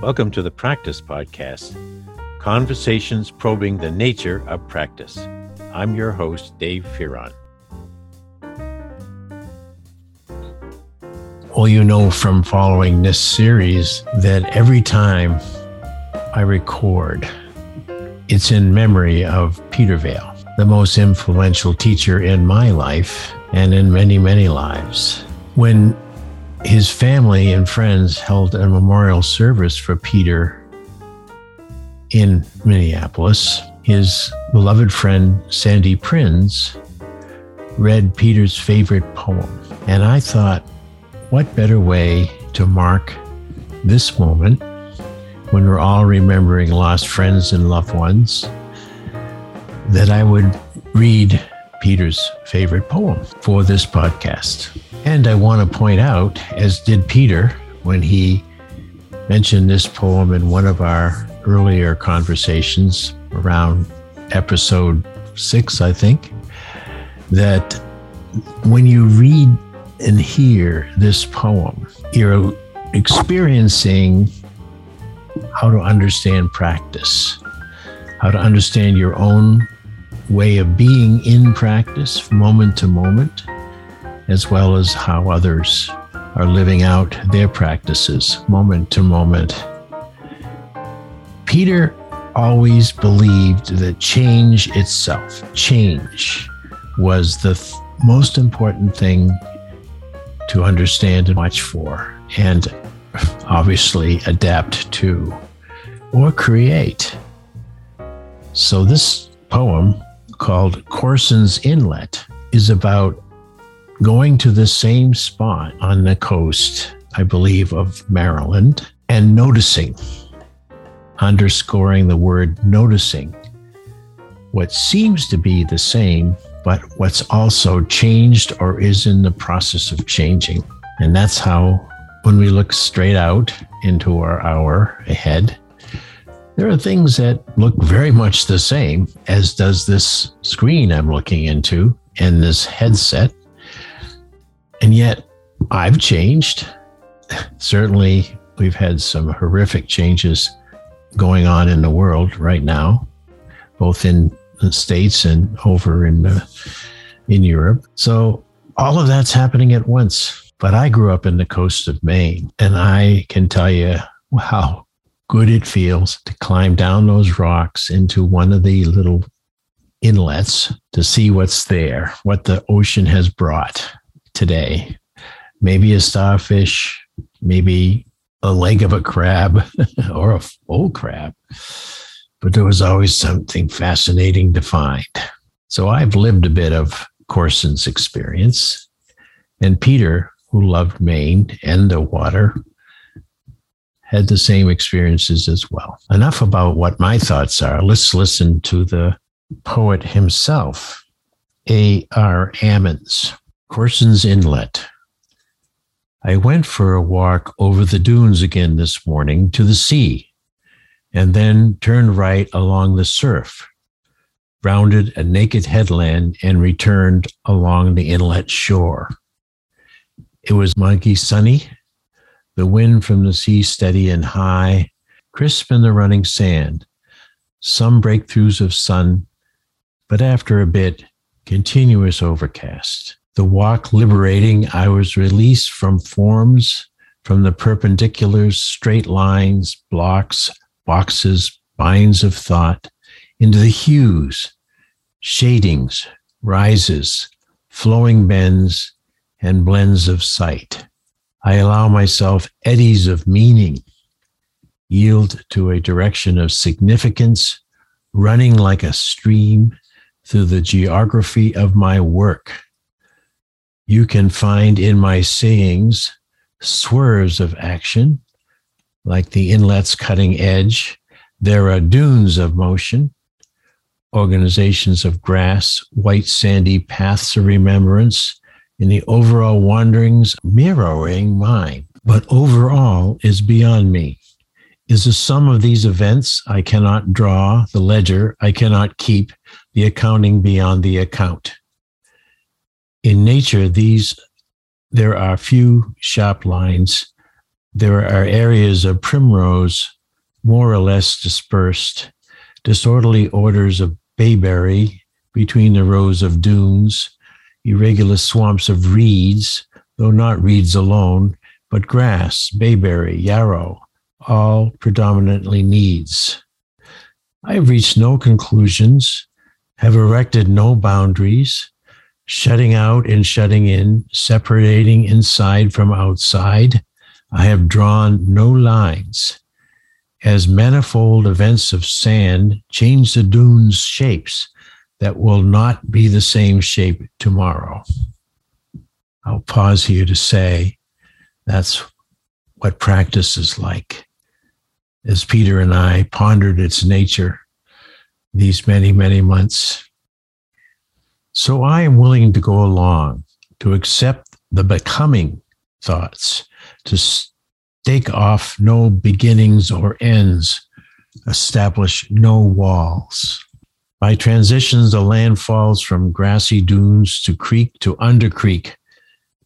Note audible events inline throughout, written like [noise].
Welcome to the Practice Podcast Conversations Probing the Nature of Practice. I'm your host, Dave Fearon. Well, you know from following this series that every time I record, it's in memory of Peter Vaill, the most influential teacher in my life and in many, many lives. When his family and friends held a memorial service for Peter in Minneapolis. His beloved friend Sandy Prinz read Peter's favorite poem. And I thought, what better way to mark this moment when we're all remembering lost friends and loved ones that I would read Peter's favorite poem for this podcast. And I want to point out, as did Peter when he mentioned this poem in one of our earlier conversations around episode six, I think, that when you read and hear this poem, you're experiencing how to understand practice, how to understand your own way of being in practice moment to moment as well as how others are living out their practices moment to moment. Peter always believed that change itself, change, was the th- most important thing to understand and watch for, and obviously adapt to or create. So, this poem called Corson's Inlet is about going to the same spot on the coast, I believe, of Maryland and noticing, underscoring the word noticing, what seems to be the same, but what's also changed or is in the process of changing. And that's how, when we look straight out into our hour ahead, there are things that look very much the same, as does this screen I'm looking into and this headset. And yet I've changed. Certainly, we've had some horrific changes going on in the world right now, both in the States and over in, uh, in Europe. So all of that's happening at once. But I grew up in the coast of Maine, and I can tell you how good it feels to climb down those rocks into one of the little inlets to see what's there, what the ocean has brought today. Maybe a starfish, maybe a leg of a crab [laughs] or a full crab. But there was always something fascinating to find. So I've lived a bit of Corson's experience. And Peter, who loved Maine and the water, had the same experiences as well. Enough about what my thoughts are. Let's listen to the poet himself, A.R. Ammons. Corson's Inlet. I went for a walk over the dunes again this morning to the sea, and then turned right along the surf, rounded a naked headland, and returned along the inlet shore. It was muggy sunny, the wind from the sea steady and high, crisp in the running sand, some breakthroughs of sun, but after a bit, continuous overcast the walk liberating, I was released from forms, from the perpendiculars, straight lines, blocks, boxes, binds of thought, into the hues, shadings, rises, flowing bends, and blends of sight. I allow myself eddies of meaning, yield to a direction of significance, running like a stream through the geography of my work you can find in my sayings swerves of action, like the inlet's cutting edge. There are dunes of motion, organizations of grass, white sandy paths of remembrance, in the overall wanderings mirroring mine. But overall is beyond me. Is the sum of these events I cannot draw, the ledger I cannot keep, the accounting beyond the account in nature, these there are few sharp lines, There are areas of primrose more or less dispersed, disorderly orders of bayberry between the rows of dunes, irregular swamps of reeds, though not reeds alone, but grass, bayberry, yarrow, all predominantly needs. I have reached no conclusions, have erected no boundaries, shutting out and shutting in, separating inside from outside. I have drawn no lines. As manifold events of sand change the dunes' shapes, that will not be the same shape tomorrow. I'll pause here to say that's what practice is like. As Peter and I pondered its nature these many, many months. So I am willing to go along, to accept the becoming thoughts, to stake off no beginnings or ends, establish no walls. By transitions, the land falls from grassy dunes to creek to under creek,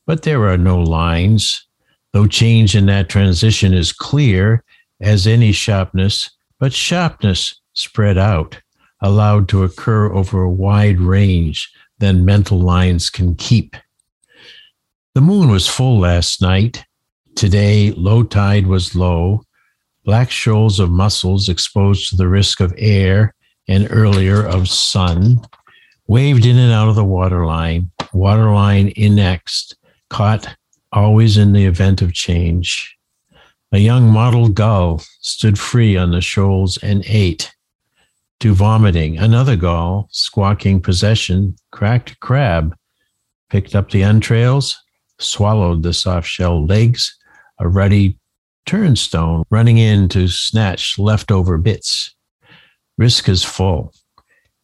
but there are no lines, though change in that transition is clear as any sharpness, but sharpness spread out, allowed to occur over a wide range than mental lines can keep. The moon was full last night. Today, low tide was low. Black shoals of mussels exposed to the risk of air and earlier of sun waved in and out of the waterline, waterline in next, caught always in the event of change. A young mottled gull stood free on the shoals and ate. To vomiting, another gull, squawking possession, cracked a crab, picked up the entrails, swallowed the soft shell legs, a ruddy turnstone running in to snatch leftover bits. Risk is full.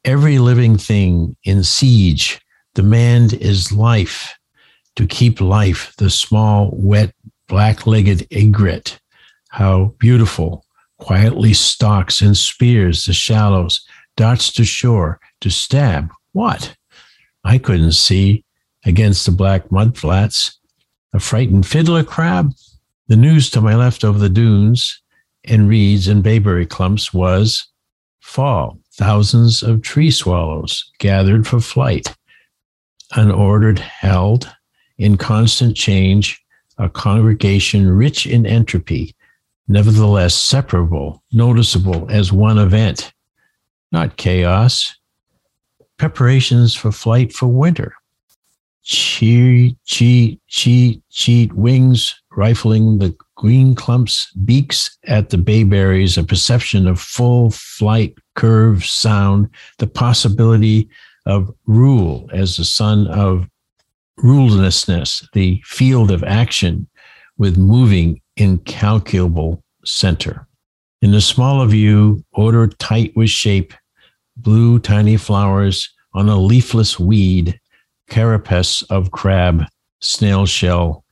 Every living thing in siege, demand is life to keep life, the small, wet, black legged egret. How beautiful, quietly stalks and spears the shallows, darts to shore to stab. What? I couldn't see against the black mud flats. A frightened fiddler crab? The news to my left over the dunes and reeds and bayberry clumps was fall. Thousands of tree swallows gathered for flight, unordered, held, in constant change, a congregation rich in entropy, nevertheless separable, noticeable as one event, not chaos. Preparations for flight for winter. Cheat, cheat, cheat, cheat, wings rifling the green clumps, beaks at the bayberries, a perception of full flight, curve, sound, the possibility of rule as the son of rulelessness, the field of action with moving incalculable center. In the smaller view, order tight with shape, blue tiny flowers on a leafless weed, carapace of crab, snail shell,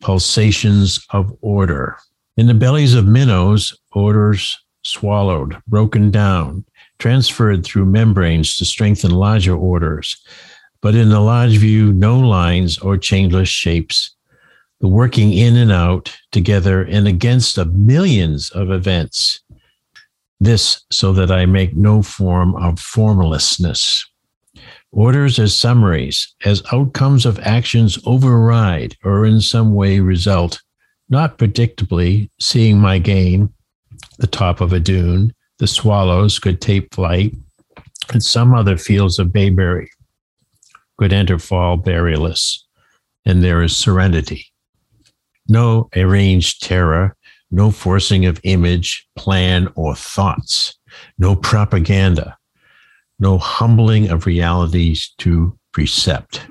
pulsations of order. In the bellies of minnows, orders swallowed, broken down, transferred through membranes to strengthen larger orders, but in the large view, no lines or changeless shapes. The working in and out together and against of millions of events. This so that I make no form of formlessness. Orders as summaries, as outcomes of actions override or in some way result, not predictably, seeing my gain, the top of a dune, the swallows could take flight, and some other fields of bayberry could enter fall barrierless, and there is serenity. No arranged terror, no forcing of image, plan, or thoughts, no propaganda, no humbling of realities to precept.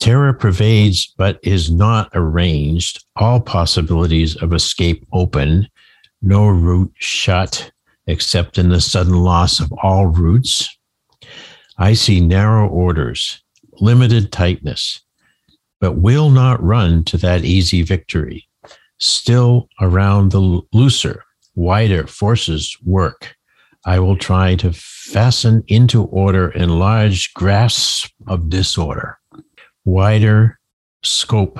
Terror pervades but is not arranged, all possibilities of escape open, no route shut, except in the sudden loss of all routes, I see narrow orders, limited tightness, but will not run to that easy victory. Still around the looser, wider forces work. I will try to fasten into order enlarged grasp of disorder, wider scope,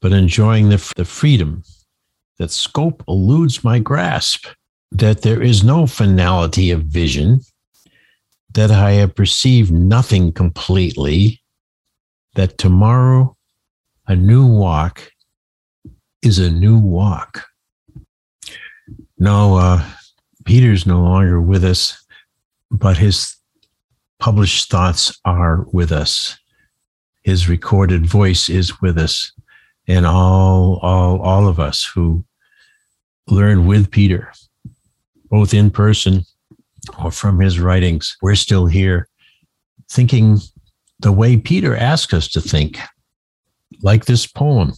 but enjoying the, the freedom that scope eludes my grasp, that there is no finality of vision, that I have perceived nothing completely, that tomorrow a new walk is a new walk. No, uh, Peter's no longer with us, but his published thoughts are with us. His recorded voice is with us, and all, all, all of us who learned with Peter, both in person or from his writings, we're still here thinking the way Peter asked us to think, like this poem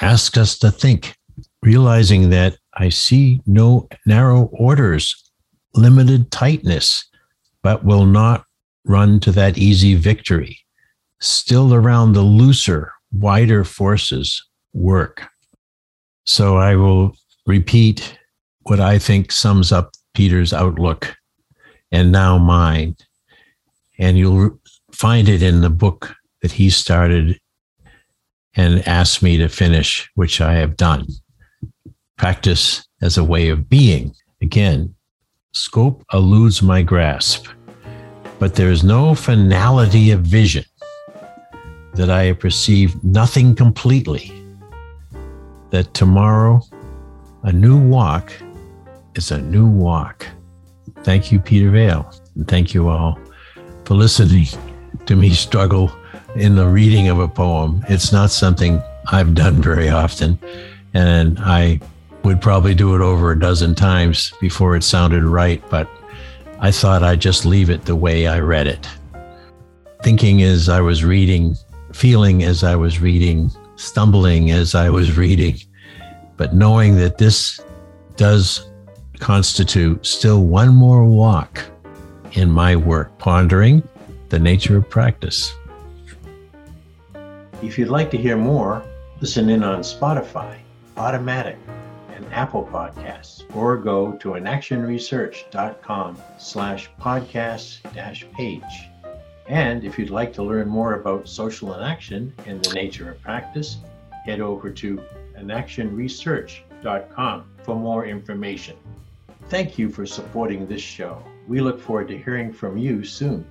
ask us to think, realizing that I see no narrow orders, limited tightness, but will not run to that easy victory. Still around the looser, wider forces work. So I will repeat what I think sums up Peter's outlook and now mine. And you'll find it in the book that he started and asked me to finish, which I have done. Practice as a way of being. Again, scope eludes my grasp, but there is no finality of vision that I have perceived nothing completely, that tomorrow a new walk is a new walk. Thank you, Peter Vaill, and thank you all for listening to me struggle in the reading of a poem. It's not something I've done very often. And I would probably do it over a dozen times before it sounded right, but I thought I'd just leave it the way I read it. Thinking as I was reading, feeling as I was reading, stumbling as I was reading, but knowing that this does constitute still one more walk in my work, pondering the nature of practice. If you'd like to hear more, listen in on Spotify, Automatic, and Apple Podcasts, or go to inactionresearch.com slash podcast dash page. And if you'd like to learn more about social inaction and the nature of practice, head over to inactionresearch.com for more information. Thank you for supporting this show. We look forward to hearing from you soon.